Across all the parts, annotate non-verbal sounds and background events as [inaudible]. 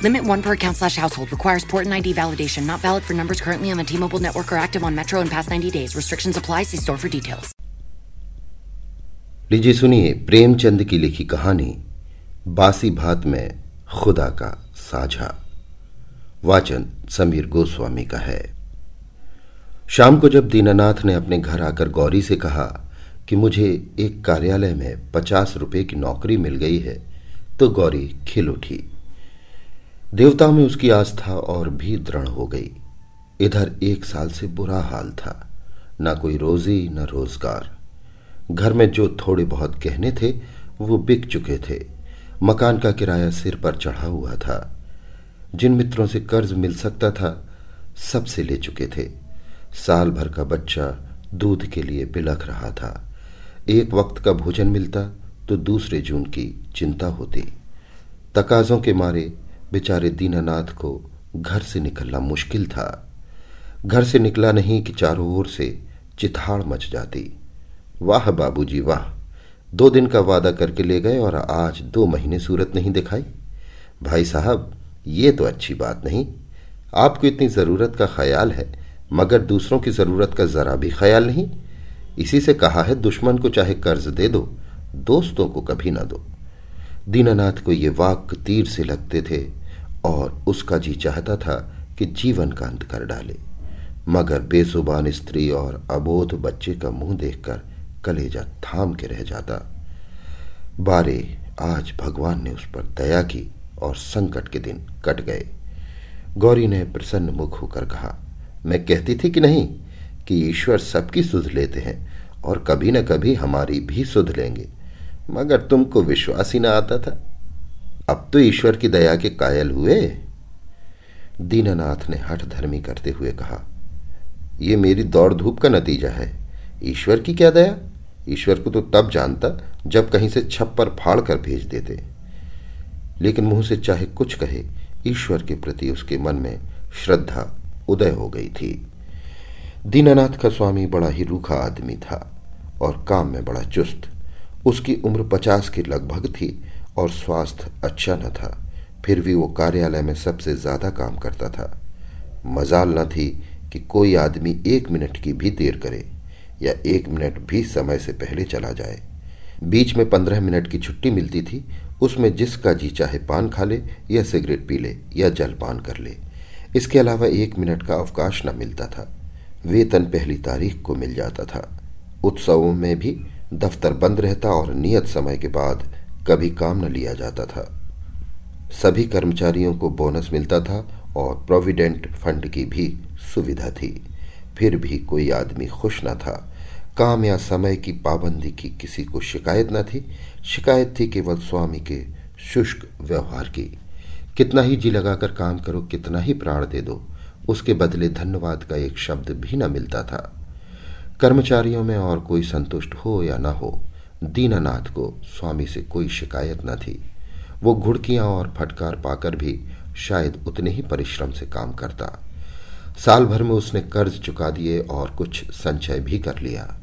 Limit one per account slash household. Requires port and ID validation. Not valid for numbers currently on the T-Mobile network or active on Metro in past 90 days. Restrictions apply. See store for details. लीजिए सुनिए प्रेमचंद की लिखी कहानी बासी भात में खुदा का साझा वाचन समीर गोस्वामी का है शाम को जब दीनानाथ ने अपने घर आकर गौरी से कहा कि मुझे एक कार्यालय में पचास रुपए की नौकरी मिल गई है तो गौरी खिल उठी देवताओं में उसकी आस्था और भी दृढ़ हो गई। इधर एक साल से बुरा हाल था। न कोई रोजी, न रोज़गार। घर में जो थोड़े बहुत गहने थे, वो बिक चुके थे। मकान का किराया सिर पर चढ़ा हुआ था। जिन मित्रों से कर्ज मिल सकता था सबसे ले चुके थे। साल भर का बच्चा दूध के लिए बिलख रहा था। एक वक्त का भोजन मिलता तो दूसरे जून की चिंता होती। तकाजों के मारे बेचारे दीनानाथ को घर से निकलना मुश्किल था। घर से निकला नहीं कि चारों ओर से चिथाड़ मच जाती। वाह बाबूजी, वाह। दो दिन का वादा करके ले गए और आज दो महीने सूरत नहीं दिखाई। भाई साहब, ये तो अच्छी बात नहीं। आपको इतनी ज़रूरत का ख्याल है, मगर दूसरों की ज़रूरत का ज़रा भी ख्याल नहीं। इसी से कहा है, दुश्मन को चाहे कर्ज दे दो, दोस्तों को कभी ना दो। दीनानाथ को ये वाक तीर से लगते थे और उसका जी चाहता था कि जीवन का अंत कर डाले। मगर बेसुबान स्त्री और अबोध बच्चे का मुँह देखकर कलेजा थाम के रह जाता। बारे आज भगवान ने उस पर दया की और संकट के दिन कट गए। गौरी ने प्रसन्न मुख होकर कहा, मैं कहती थी कि नहीं, कि ईश्वर सबकी सुध लेते हैं और कभी न कभी हमारी भी सुध लेंगे। मगर तुमको विश्वास ही ना आता था। अब तो ईश्वर की दया के कायल हुए। दीनानाथ ने हठ धर्मी करते हुए कहा यह मेरी दौड़ धूप का नतीजा है। ईश्वर की क्या दया? ईश्वर को तो तब जानता जब कहीं से छप्पर फाड़ कर भेज देते। लेकिन मुँह से चाहे कुछ कहे, ईश्वर के प्रति उसके मन में श्रद्धा उदय हो गई थी। दीनानाथ का स्वामी बड़ा ही रूखा आदमी था और काम में बड़ा चुस्त। उसकी उम्र पचास की लगभग थी और स्वास्थ्य अच्छा न था। फिर भी वो कार्यालय में सबसे ज़्यादा काम करता था। मजाल न थी कि कोई आदमी एक मिनट की भी देर करे या एक मिनट भी समय से पहले चला जाए। बीच में पंद्रह मिनट की छुट्टी मिलती थी, उसमें जिसका जी चाहे पान खा ले या सिगरेट पी ले या जल पान कर ले। इसके अलावा एक मिनट का अवकाश न मिलता था। वेतन पहली तारीख को मिल जाता था। उत्सवों में भी दफ्तर बंद रहता और नियत समय के बाद कभी काम न लिया जाता था। सभी कर्मचारियों को बोनस मिलता था और प्रोविडेंट फंड की भी सुविधा थी। फिर भी कोई आदमी खुश न था। काम या समय की पाबंदी की किसी को शिकायत न थी। शिकायत थी केवल स्वामी के शुष्क व्यवहार की। कितना ही जी लगाकर काम करो, कितना ही प्राण दे दो, उसके बदले धन्यवाद का एक शब्द भी न मिलता था। कर्मचारियों में और कोई संतुष्ट हो या न हो दीनानाथ को स्वामी से कोई शिकायत न थी। वो घुड़कियाँ और फटकार पाकर भी शायद उतने ही परिश्रम से काम करता। साल भर में उसने कर्ज चुका दिए और कुछ संचय भी कर लिया।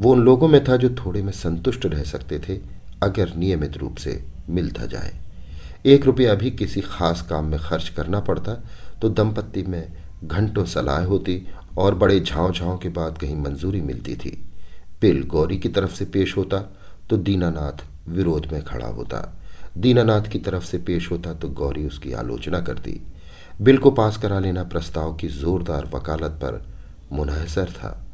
वो उन लोगों में था जो थोड़े में संतुष्ट रह सकते थे, अगर नियमित रूप से मिलता जाए। एक रुपया भी किसी खास काम में खर्च करना पड़ता तो दंपत्ति में घंटों सलाह होती और बड़े झांव झांव के बाद कहीं मंजूरी मिलती थी। बिल गौरी की तरफ़ से पेश होता तो दीनानाथ विरोध में खड़ा होता। दीनानाथ की तरफ़ से पेश होता तो गौरी उसकी आलोचना करती। बिल को पास करा लेना प्रस्ताव की जोरदार वकालत पर मुनहसर था।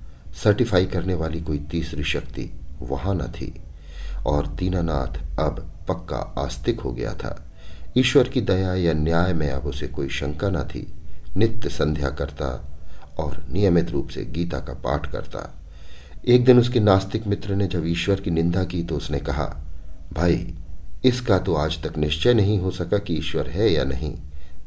सर्टिफाई करने वाली कोई तीसरी शक्ति वहाँ न थी। और दीनानाथ अब पक्का आस्तिक हो गया था। ईश्वर की दया या न्याय में अब उसे कोई शंका न थी। नित्य संध्या करता और नियमित रूप से गीता का पाठ करता। एक दिन उसके नास्तिक मित्र ने जब ईश्वर की निंदा की तो उसने कहा, भाई, इसका तो आज तक निश्चय नहीं हो सका कि ईश्वर है या नहीं।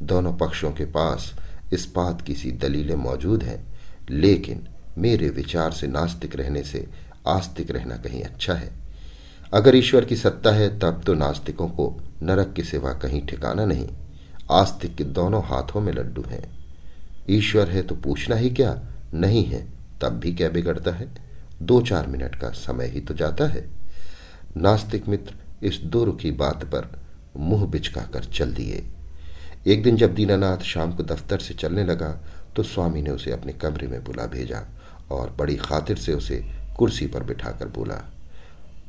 दोनों पक्षों के पास इस बात की सी दलीलें मौजूद हैं, लेकिन मेरे विचार से नास्तिक रहने से आस्तिक रहना कहीं अच्छा है। अगर ईश्वर की सत्ता है, तब तो नास्तिकों को नरक के सिवा कहीं ठिकाना नहीं। आस्तिक के दोनों हाथों में लड्डू हैं। ईश्वर है तो पूछना ही क्या? नहीं है, तब भी क्या बिगड़ता है? दो चार मिनट का समय ही तो जाता है। नास्तिक मित्र इस दो रुखी बात पर मुँह बिचका कर चल दिए। एक दिन जब दीनानाथ शाम को दफ्तर से चलने लगा तो स्वामी ने उसे अपने कमरे में बुला भेजा और बड़ी खातिर से उसे कुर्सी पर बिठाकर बोला,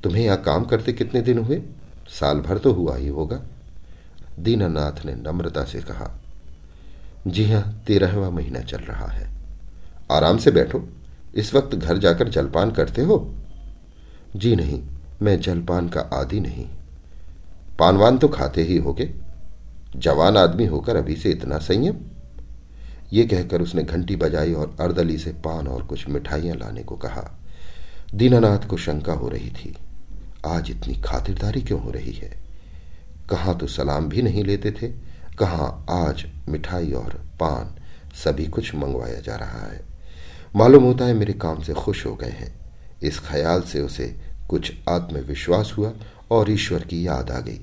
तुम्हें यहाँ काम करते कितने दिन हुए? साल भर तो हुआ ही होगा। दीनानाथ ने नम्रता से कहा, जी हाँ, तेरहवा महीना चल रहा है। आराम से बैठो। इस वक्त घर जाकर जलपान करते हो? जी नहीं, मैं जलपान का आदि नहीं। पानवान तो खाते ही होगे। जवान आदमी होकर अभी से इतना संयम? ये कहकर उसने घंटी बजाई और अर्दली से पान और कुछ मिठाइयाँ लाने को कहा। दीनानाथ को शंका हो रही थी। आज इतनी खातिरदारी क्यों हो रही है? कहाँ तो सलाम भी नहीं लेते थे? कहाँ आज मिठाई और पान सभी कुछ मंगवाया जा रहा है? मालूम होता है मेरे काम से खुश हो गए हैं। इस ख्याल से उसे कुछ आत्मविश्वास हुआ और ईश्वर की याद आ गई।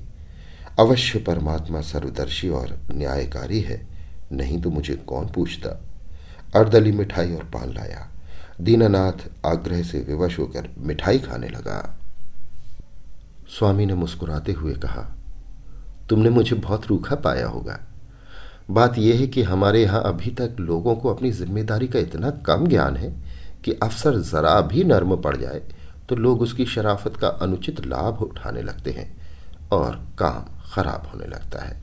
अवश्य परमात्मा सर्वदर्शी और न्यायकारी है, नहीं तो मुझे कौन पूछता? अर्दली मिठाई और पान लाया। दीनानाथ आग्रह से विवश होकर मिठाई खाने लगा। स्वामी ने मुस्कुराते हुए कहा, तुमने मुझे बहुत रूखा पाया होगा। बात यह है कि हमारे यहाँ अभी तक लोगों को अपनी ज़िम्मेदारी का इतना कम ज्ञान है कि अफसर जरा भी नर्म पड़ जाए तो लोग उसकी शराफत का अनुचित लाभ उठाने लगते हैं और काम खराब होने लगता है।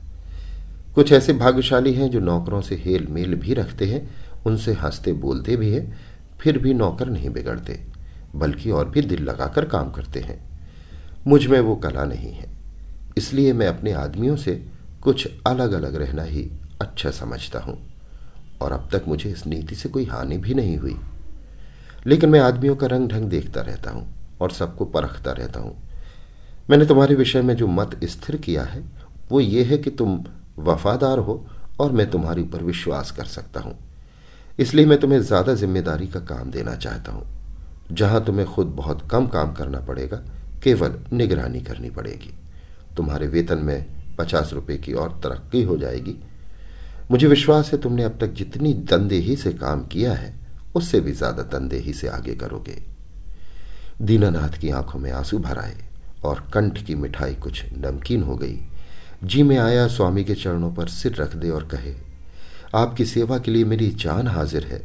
कुछ ऐसे भाग्यशाली हैं जो नौकरों से हेल मेल भी रखते हैं, उनसे हँसते बोलते भी हैं, फिर भी नौकर नहीं बिगड़ते, बल्कि और भी दिल लगाकर काम करते हैं। मुझमें वो कला नहीं है, इसलिए मैं अपने आदमियों से कुछ अलग अलग रहना ही अच्छा समझता हूँ। और अब तक मुझे इस नीति से कोई हानि भी नहीं हुई। लेकिन मैं आदमियों का रंग ढंग देखता रहता हूँ और सबको परखता रहता हूँ। मैंने तुम्हारे विषय में जो मत स्थिर किया है, वो ये है कि तुम वफादार हो और मैं तुम्हारे ऊपर विश्वास कर सकता हूँ। इसलिए मैं तुम्हें ज़्यादा ज़िम्मेदारी का काम देना चाहता हूँ। जहाँ तुम्हें खुद बहुत कम काम करना पड़ेगा, केवल निगरानी करनी पड़ेगी। तुम्हारे वेतन में पचास रुपए की और तरक्की हो जाएगी मुझे विश्वास है तुमने अब तक जितनी दंदेही से काम किया है, उससे भी ज़्यादा दंदेही से आगे करोगे। दीनानाथ की आँखों में आँसू भर आए और कंठ की मिठाई कुछ नमकीन हो गई। जी में आया स्वामी के चरणों पर सिर रख दे और कहे, आपकी सेवा के लिए मेरी जान हाजिर है।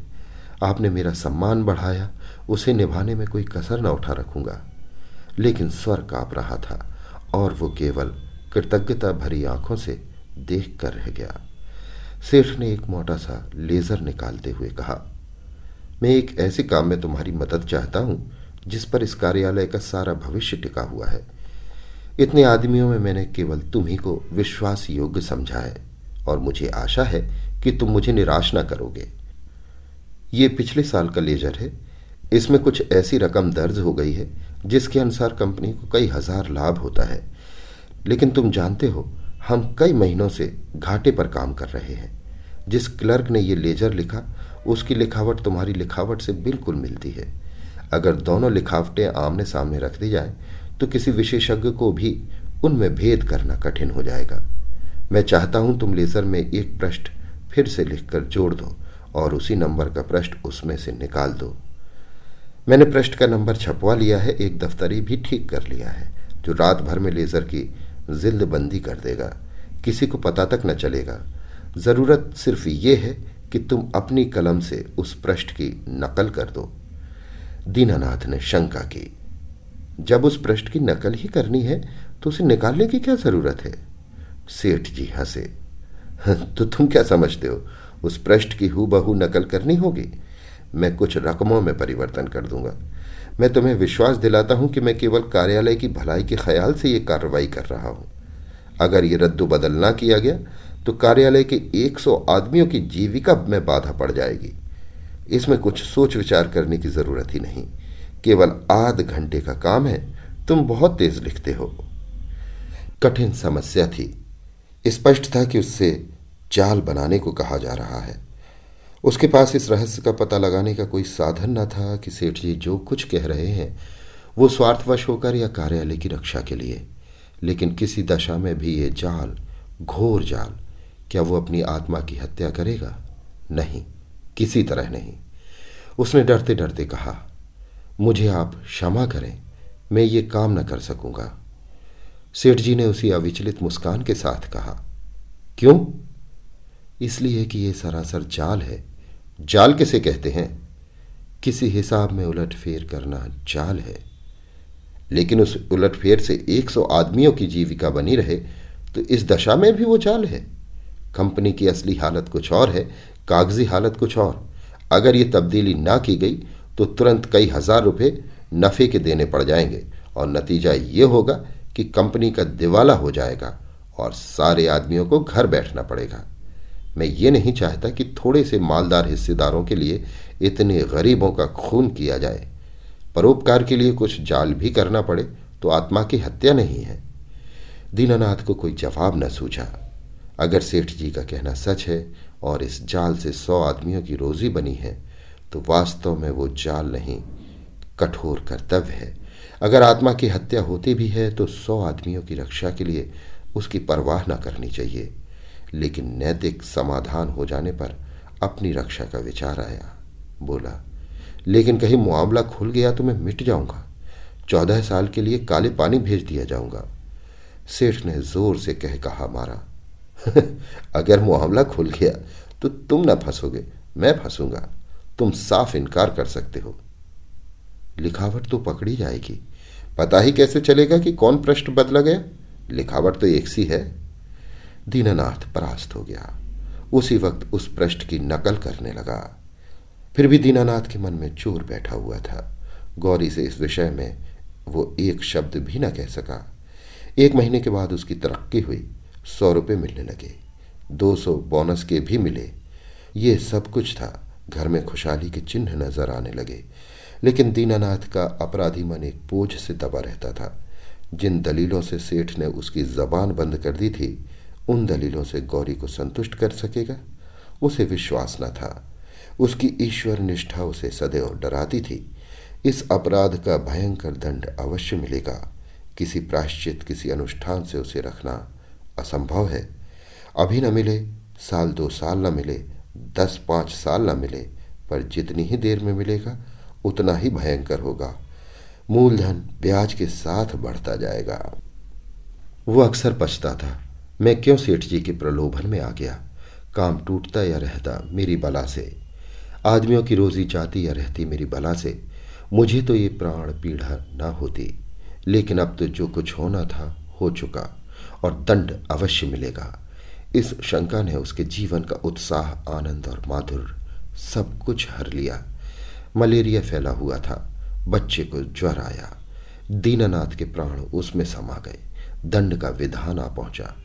आपने मेरा सम्मान बढ़ाया, उसे निभाने में कोई कसर न उठा रखूँगा। लेकिन स्वर काँप रहा था और वो केवल कृतज्ञता भरी आँखों से देख कर रह गया। सेठ ने एक मोटा सा लेजर निकालते हुए कहा, मैं एक ऐसे काम में तुम्हारी मदद चाहता हूँ, जिस पर इस कार्यालय का सारा भविष्य टिका हुआ है। इतने आदमियों में मैंने केवल तुम ही को विश्वास योग्य समझा है, और मुझे आशा है कि तुम मुझे निराश न करोगे। ये पिछले साल का लेजर है। इसमें कुछ ऐसी रकम दर्ज हो गई है, जिसके अनुसार कंपनी को कई हज़ार लाभ होता है। लेकिन तुम जानते हो हम कई महीनों से घाटे पर काम कर रहे हैं। जिस क्लर्क ने यह लेजर लिखा, उसकी लिखावट तुम्हारी लिखावट से बिल्कुल मिलती है। अगर दोनों लिखावटें आमने सामने रख दी जाए तो किसी विशेषज्ञ को भी उनमें भेद करना कठिन हो जाएगा। मैं चाहता हूँ तुम लेजर में एक पृष्ठ फिर से लिखकर जोड़ दो और उसी नंबर का पृष्ठ उसमें से निकाल दो। मैंने पृष्ठ का नंबर छपवा लिया है, एक दफ्तरी भी ठीक कर लिया है, जो रात भर में लेजर की जिल्द बंदी कर देगा। किसी को पता तक न चलेगा। ज़रूरत सिर्फ़ ये है कि तुम अपनी कलम से उस पृष्ठ की नकल कर दो। दीनानाथ ने शंका की। जब उस पृष्ठ की नकल ही करनी है तो उसे निकालने की क्या ज़रूरत है? सेठ जी हंसे। [laughs] तो तुम क्या समझते हो? उस पृष्ठ की हु बहू नकल करनी होगी? मैं कुछ रकमों में परिवर्तन कर दूँगा। मैं तुम्हें विश्वास दिलाता हूँ कि मैं केवल कार्यालय की भलाई के ख्याल से यह कार्रवाई कर रहा हूँ। अगर यह रद्दो बदल ना किया गया तो कार्यालय के 100 आदमियों की जीविका में बाधा पड़ जाएगी। इसमें कुछ सोच विचार करने की ज़रूरत ही नहीं। केवल आध घंटे का काम है। तुम बहुत तेज लिखते हो। कठिन समस्या थी। स्पष्ट था कि उससे चाल बनाने को कहा जा रहा है। उसके पास इस रहस्य का पता लगाने का कोई साधन न था कि सेठ जी जो कुछ कह रहे हैं, वो स्वार्थवश होकर या कार्यालय की रक्षा के लिए। लेकिन किसी दशा में भी ये जाल, घोर जाल, क्या वो अपनी आत्मा की हत्या करेगा? नहीं, किसी तरह नहीं। उसने डरते डरते कहा, मुझे आप क्षमा करें, मैं ये काम न कर सकूँगा। सेठ जी ने उसी अविचलित मुस्कान के साथ कहा, क्यों? इसलिए कि यह सरासर जाल है जाल किसे कहते हैं? किसी हिसाब में उलटफेर करना जाल है। लेकिन उस उलटफेर से 100 आदमियों की जीविका बनी रहे तो इस दशा में भी वो जाल है। कंपनी की असली हालत कुछ और है, कागज़ी हालत कुछ और। अगर ये तब्दीली ना की गई तो तुरंत कई हज़ार रुपए नफे के देने पड़ जाएँगे, और नतीजा ये होगा कि कंपनी का दिवाला हो जाएगा, और सारे आदमियों को घर बैठना पड़ेगा। मैं ये नहीं चाहता कि थोड़े से मालदार हिस्सेदारों के लिए इतने गरीबों का खून किया जाए। परोपकार के लिए कुछ जाल भी करना पड़े तो आत्मा की हत्या नहीं है। दीनानाथ को कोई जवाब न सूझा। अगर सेठ जी का कहना सच है और इस जाल से सौ आदमियों की रोजी बनी है तो वास्तव में वो जाल नहीं, कठोर कर्तव्य है। अगर आत्मा की हत्या होती भी है तो सौ आदमियों की रक्षा के लिए उसकी परवाह न करनी चाहिए। लेकिन नैतिक समाधान हो जाने पर अपनी रक्षा का विचार आया। बोला, लेकिन कहीं मामला खुल गया तो मैं मिट जाऊँगा। चौदह साल के लिए काले पानी भेज दिया जाऊँगा। सेठ ने ज़ोर से कह कहा मारा, [laughs] अगर मामला खुल गया तो तुम ना फंसोगे, मैं फंसूँगा। तुम साफ़ इनकार कर सकते हो। लिखावट तो पकड़ी जाएगी। पता ही कैसे चलेगा कि कौन पृष्ठ बदला गया? लिखावट तो एक सी है। दीनानाथ परास्त हो गया। उसी वक्त उस पृष्ठ की नकल करने लगा। फिर भी दीनानाथ के मन में चोर बैठा हुआ था। गौरी से इस विषय में वो एक शब्द भी न कह सका। एक महीने के बाद उसकी तरक्की हुई। सौ रुपये मिलने लगे। दो सौ बोनस के भी मिले। ये सब कुछ था। घर में खुशहाली के चिन्ह नज़र आने लगे। लेकिन दीनानाथ का अपराधी मन एक बोझ से दबा रहता था। जिन दलीलों से सेठ ने उसकी जबान बंद कर दी थी उन दलीलों से गौरी को संतुष्ट कर सकेगा। उसे विश्वास न था। उसकी ईश्वर निष्ठा उसे सदैव डराती थी। इस अपराध का भयंकर दंड अवश्य मिलेगा। किसी प्राश्चित किसी अनुष्ठान से उसे रखना असंभव है। अभी न मिले, साल दो साल न मिले, दस पाँच साल न मिले, पर जितनी ही देर में मिलेगा, उतना ही भयंकर होगा। मूलधन ब्याज के साथ बढ़ता जाएगा। वो अक्सर पछता था। मैं क्यों सेठ जी के प्रलोभन में आ गया? काम टूटता या रहता मेरी बला से। आदमियों की रोजी जाती या रहती मेरी बला से। मुझे तो ये प्राण पीढ़ा ना होती। लेकिन अब तो जो कुछ होना था, हो चुका और दंड अवश्य मिलेगा। इस शंका ने उसके जीवन का उत्साह, आनंद और माधुर सब कुछ हर लिया। मलेरिया फैला हुआ था। बच्चे को ज्वर आया। दीनानाथ के प्राण उसमें समा गए। दंड का विधान आ पहुँचा।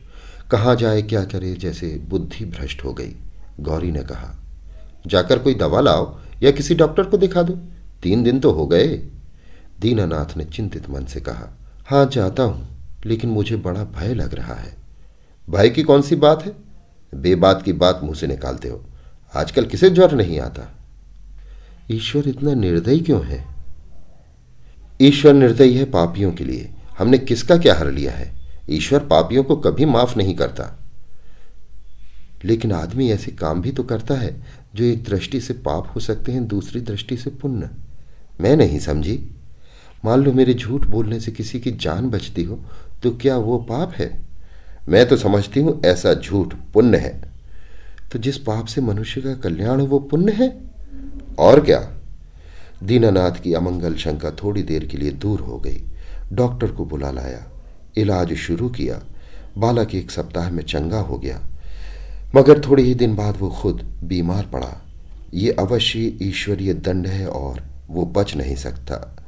कहा जाए, क्या करे, जैसे बुद्धि भ्रष्ट हो गई। गौरी ने कहा, जाकर कोई दवा लाओ या किसी डॉक्टर को दिखा दो। तीन दिन तो हो गए। दीनानाथ ने चिंतित मन से कहा हाँ जाता हूँ, लेकिन मुझे बड़ा भय लग रहा है। भय की कौन सी बात है? बेबात की बात मुँह से निकालते हो। आजकल किसे ज्वर नहीं आता? ईश्वर इतना निर्दयी क्यों है? ईश्वर निर्दयी है पापियों के लिए। हमने किसका क्या हर लिया है? ईश्वर पापियों को कभी माफ़ नहीं करता। लेकिन आदमी ऐसे काम भी तो करता है, जो एक दृष्टि से पाप हो सकते हैं, दूसरी दृष्टि से पुण्य। मैं नहीं समझी। मान लो मेरे झूठ बोलने से किसी की जान बचती हो तो क्या वो पाप है? मैं तो समझती हूँ ऐसा झूठ पुण्य है। तो जिस पाप से मनुष्य का कल्याण हो, वो पुण्य है? और क्या? दीनानाथ की अमंगल शंका थोड़ी देर के लिए दूर हो गई। डॉक्टर को बुला लाया। इलाज शुरू किया। बालक एक सप्ताह में चंगा हो गया। मगर थोड़े ही दिन बाद वो खुद बीमार पड़ा। ये अवश्य ईश्वरीय दंड है और वो बच नहीं सकता।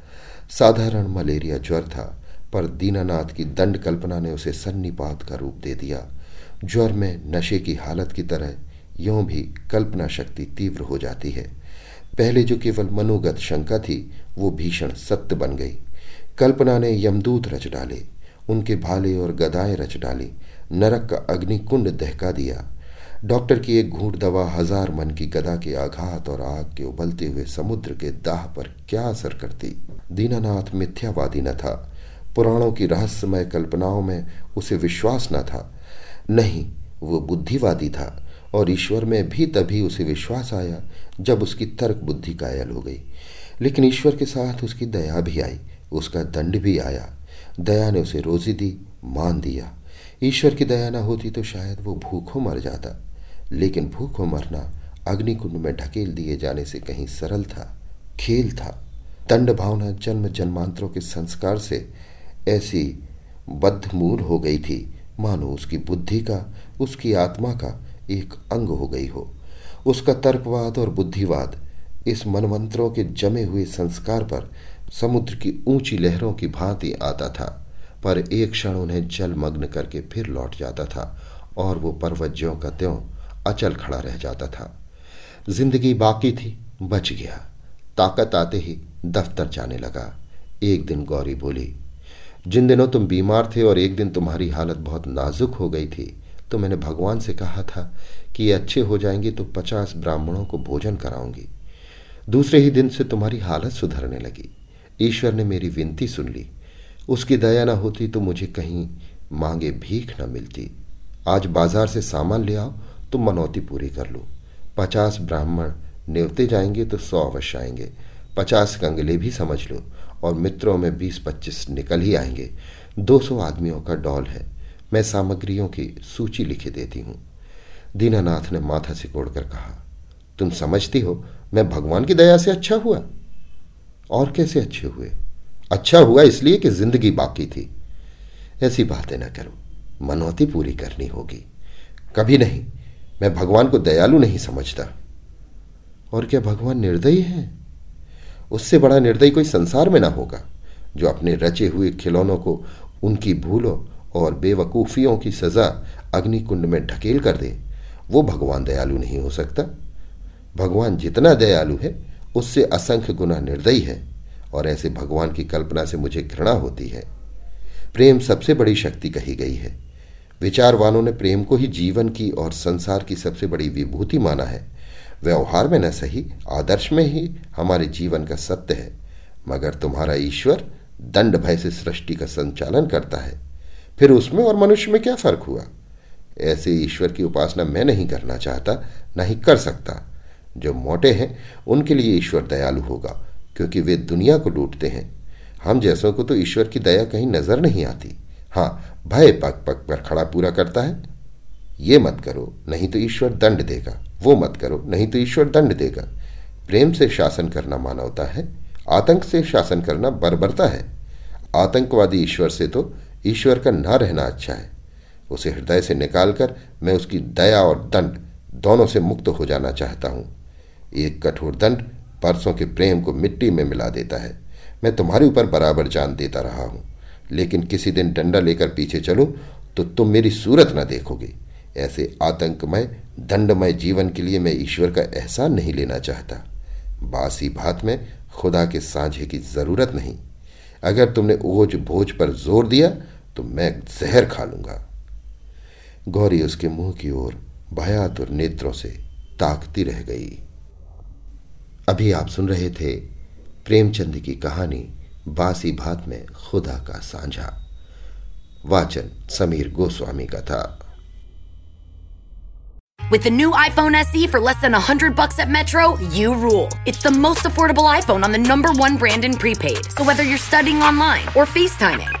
साधारण मलेरिया ज्वर था, पर दीनानाथ की दंड कल्पना ने उसे सन्निपात का रूप दे दिया। ज्वर में नशे की हालत की तरह यों भी कल्पना शक्ति तीव्र हो जाती है। पहले जो केवल मनोगत शंका थी, वो भीषण सत्य बन गई। कल्पना ने यमदूत रच डाले। उनके भाले और गदाएँ रच डाली, नरक का अग्निकुंड दहका दिया। डॉक्टर की एक घूट दवा हज़ार मन की गदा के आघात और आग के उबलते हुए समुद्र के दाह पर क्या असर करती? दीनानाथ मिथ्यावादी न था। पुराणों की रहस्यमय कल्पनाओं में उसे विश्वास न था। नहीं, वो बुद्धिवादी था और ईश्वर में भी तभी उसे विश्वास आया जब उसकी तर्क बुद्धि कायल हो गई। लेकिन ईश्वर के साथ उसकी दया भी आई, उसका दंड भी आया। दया ने उसे रोजी दी, मान दिया। ईश्वर की दया न होती तो शायद वो भूखों मर जाता। लेकिन भूखों मरना अग्निकुंड में ढकेल दिए जाने से कहीं सरल था, खेल था। दंड भावना जन्म जन्मांतरों के संस्कार से ऐसी बद्धमूल हो गई थी। मानो उसकी बुद्धि का, उसकी आत्मा का एक अंग हो गई हो। उसका तर्कवाद और बुद्धिवाद इस मनमंत्रों के जमे हुए संस्कार पर समुद्र की ऊँची लहरों की भांति आता था, पर एक क्षण उन्हें जलमग्न करके फिर लौट जाता था और वो पर्वत का त्यों अचल खड़ा रह जाता था। ज़िंदगी बाकी थी, बच गया। ताकत आते ही दफ्तर जाने लगा। एक दिन गौरी बोली, जिन दिनों तुम बीमार थे और एक दिन तुम्हारी हालत बहुत नाजुक हो गई थी तो मैंने भगवान से कहा था कि ये अच्छे हो जाएँगे तो पचास ब्राह्मणों को भोजन कराऊँगी। दूसरे ही दिन से तुम्हारी हालत सुधरने लगी। ईश्वर ने मेरी विनती सुन ली। उसकी दया न होती तो मुझे कहीं मांगे भीख न मिलती। आज बाज़ार से सामान ले आओ तो मनौती पूरी कर लो। पचास ब्राह्मण नेवते जाएँगे तो सौ अवश्य आएँगे। पचास कंगले भी समझ लो और मित्रों में बीस पच्चीस निकल ही आएँगे। दो सौ आदमियों का डॉल है। मैं सामग्रियों की सूची लिखे देती हूँ। दीनानाथ ने माथा सिकोड़कर कहा, तुम समझती हो, मैं भगवान की दया से अच्छा हुआ? और कैसे अच्छे हुए? अच्छा हुआ इसलिए कि ज़िंदगी बाकी थी। ऐसी बातें ना करो। मनौती पूरी करनी होगी। कभी नहीं। मैं भगवान को दयालु नहीं समझता। और क्या भगवान निर्दयी है? उससे बड़ा निर्दयी कोई संसार में ना होगा, जो अपने रचे हुए खिलौनों को उनकी भूलों और बेवकूफ़ियों की सज़ा अग्निकुंड में ढकेल कर दे। वो भगवान दयालु नहीं हो सकता। भगवान जितना दयालु है उससे असंख्य गुना निर्दयी है और ऐसे भगवान की कल्पना से मुझे घृणा होती है। प्रेम सबसे बड़ी शक्ति कही गई है। विचारवानों ने प्रेम को ही जीवन की और संसार की सबसे बड़ी विभूति माना है। व्यवहार में न सही, आदर्श में ही हमारे जीवन का सत्य है। मगर तुम्हारा ईश्वर दंड भय से सृष्टि का संचालन करता है। फिर उसमें और मनुष्य में क्या फ़र्क हुआ? ऐसे ईश्वर की उपासना मैं नहीं करना चाहता न ही कर सकता। जो मोटे हैं, उनके लिए ईश्वर दयालु होगा, क्योंकि वे दुनिया को लूटते हैं। हम जैसों को तो ईश्वर की दया कहीं नज़र नहीं आती। हाँ भय पग पग पर खड़ा पूरा करता है। ये मत करो, नहीं तो ईश्वर दंड देगा। वो मत करो, नहीं तो ईश्वर दंड देगा। प्रेम से शासन करना मानवता है, आतंक से शासन करना बर्बरता है। आतंकवादी ईश्वर से तो ईश्वर का न रहना अच्छा है। उसे हृदय से निकालकर मैं उसकी दया और दंड दोनों से मुक्त हो जाना चाहता हूँ। एक कठोर दंड परसों के प्रेम को मिट्टी में मिला देता है। मैं तुम्हारे ऊपर बराबर जान देता रहा हूँ। लेकिन किसी दिन डंडा लेकर पीछे चलो तो तुम मेरी सूरत न देखोगे। ऐसे आतंकमय, दंडमय जीवन के लिए मैं ईश्वर का एहसान नहीं लेना चाहता। बासी भात में खुदा के साझे की ज़रूरत नहीं। अगर तुमने ओझ भोज पर ज़ोर दिया तो मैं जहर खा लूँगा। गौरी उसके मुँह की ओर भयातुर नेत्रों से ताकती रह गई। अभी आप सुन रहे थे प्रेमचंद की कहानी बासी भात में खुदा का सांझा वाचन समीर गोस्वामी का था With the new iPhone SE for less than 100 bucks at Metro, you rule. It's the most affordable iPhone on the number one brand in prepaid. So whether you're studying online or FaceTiming,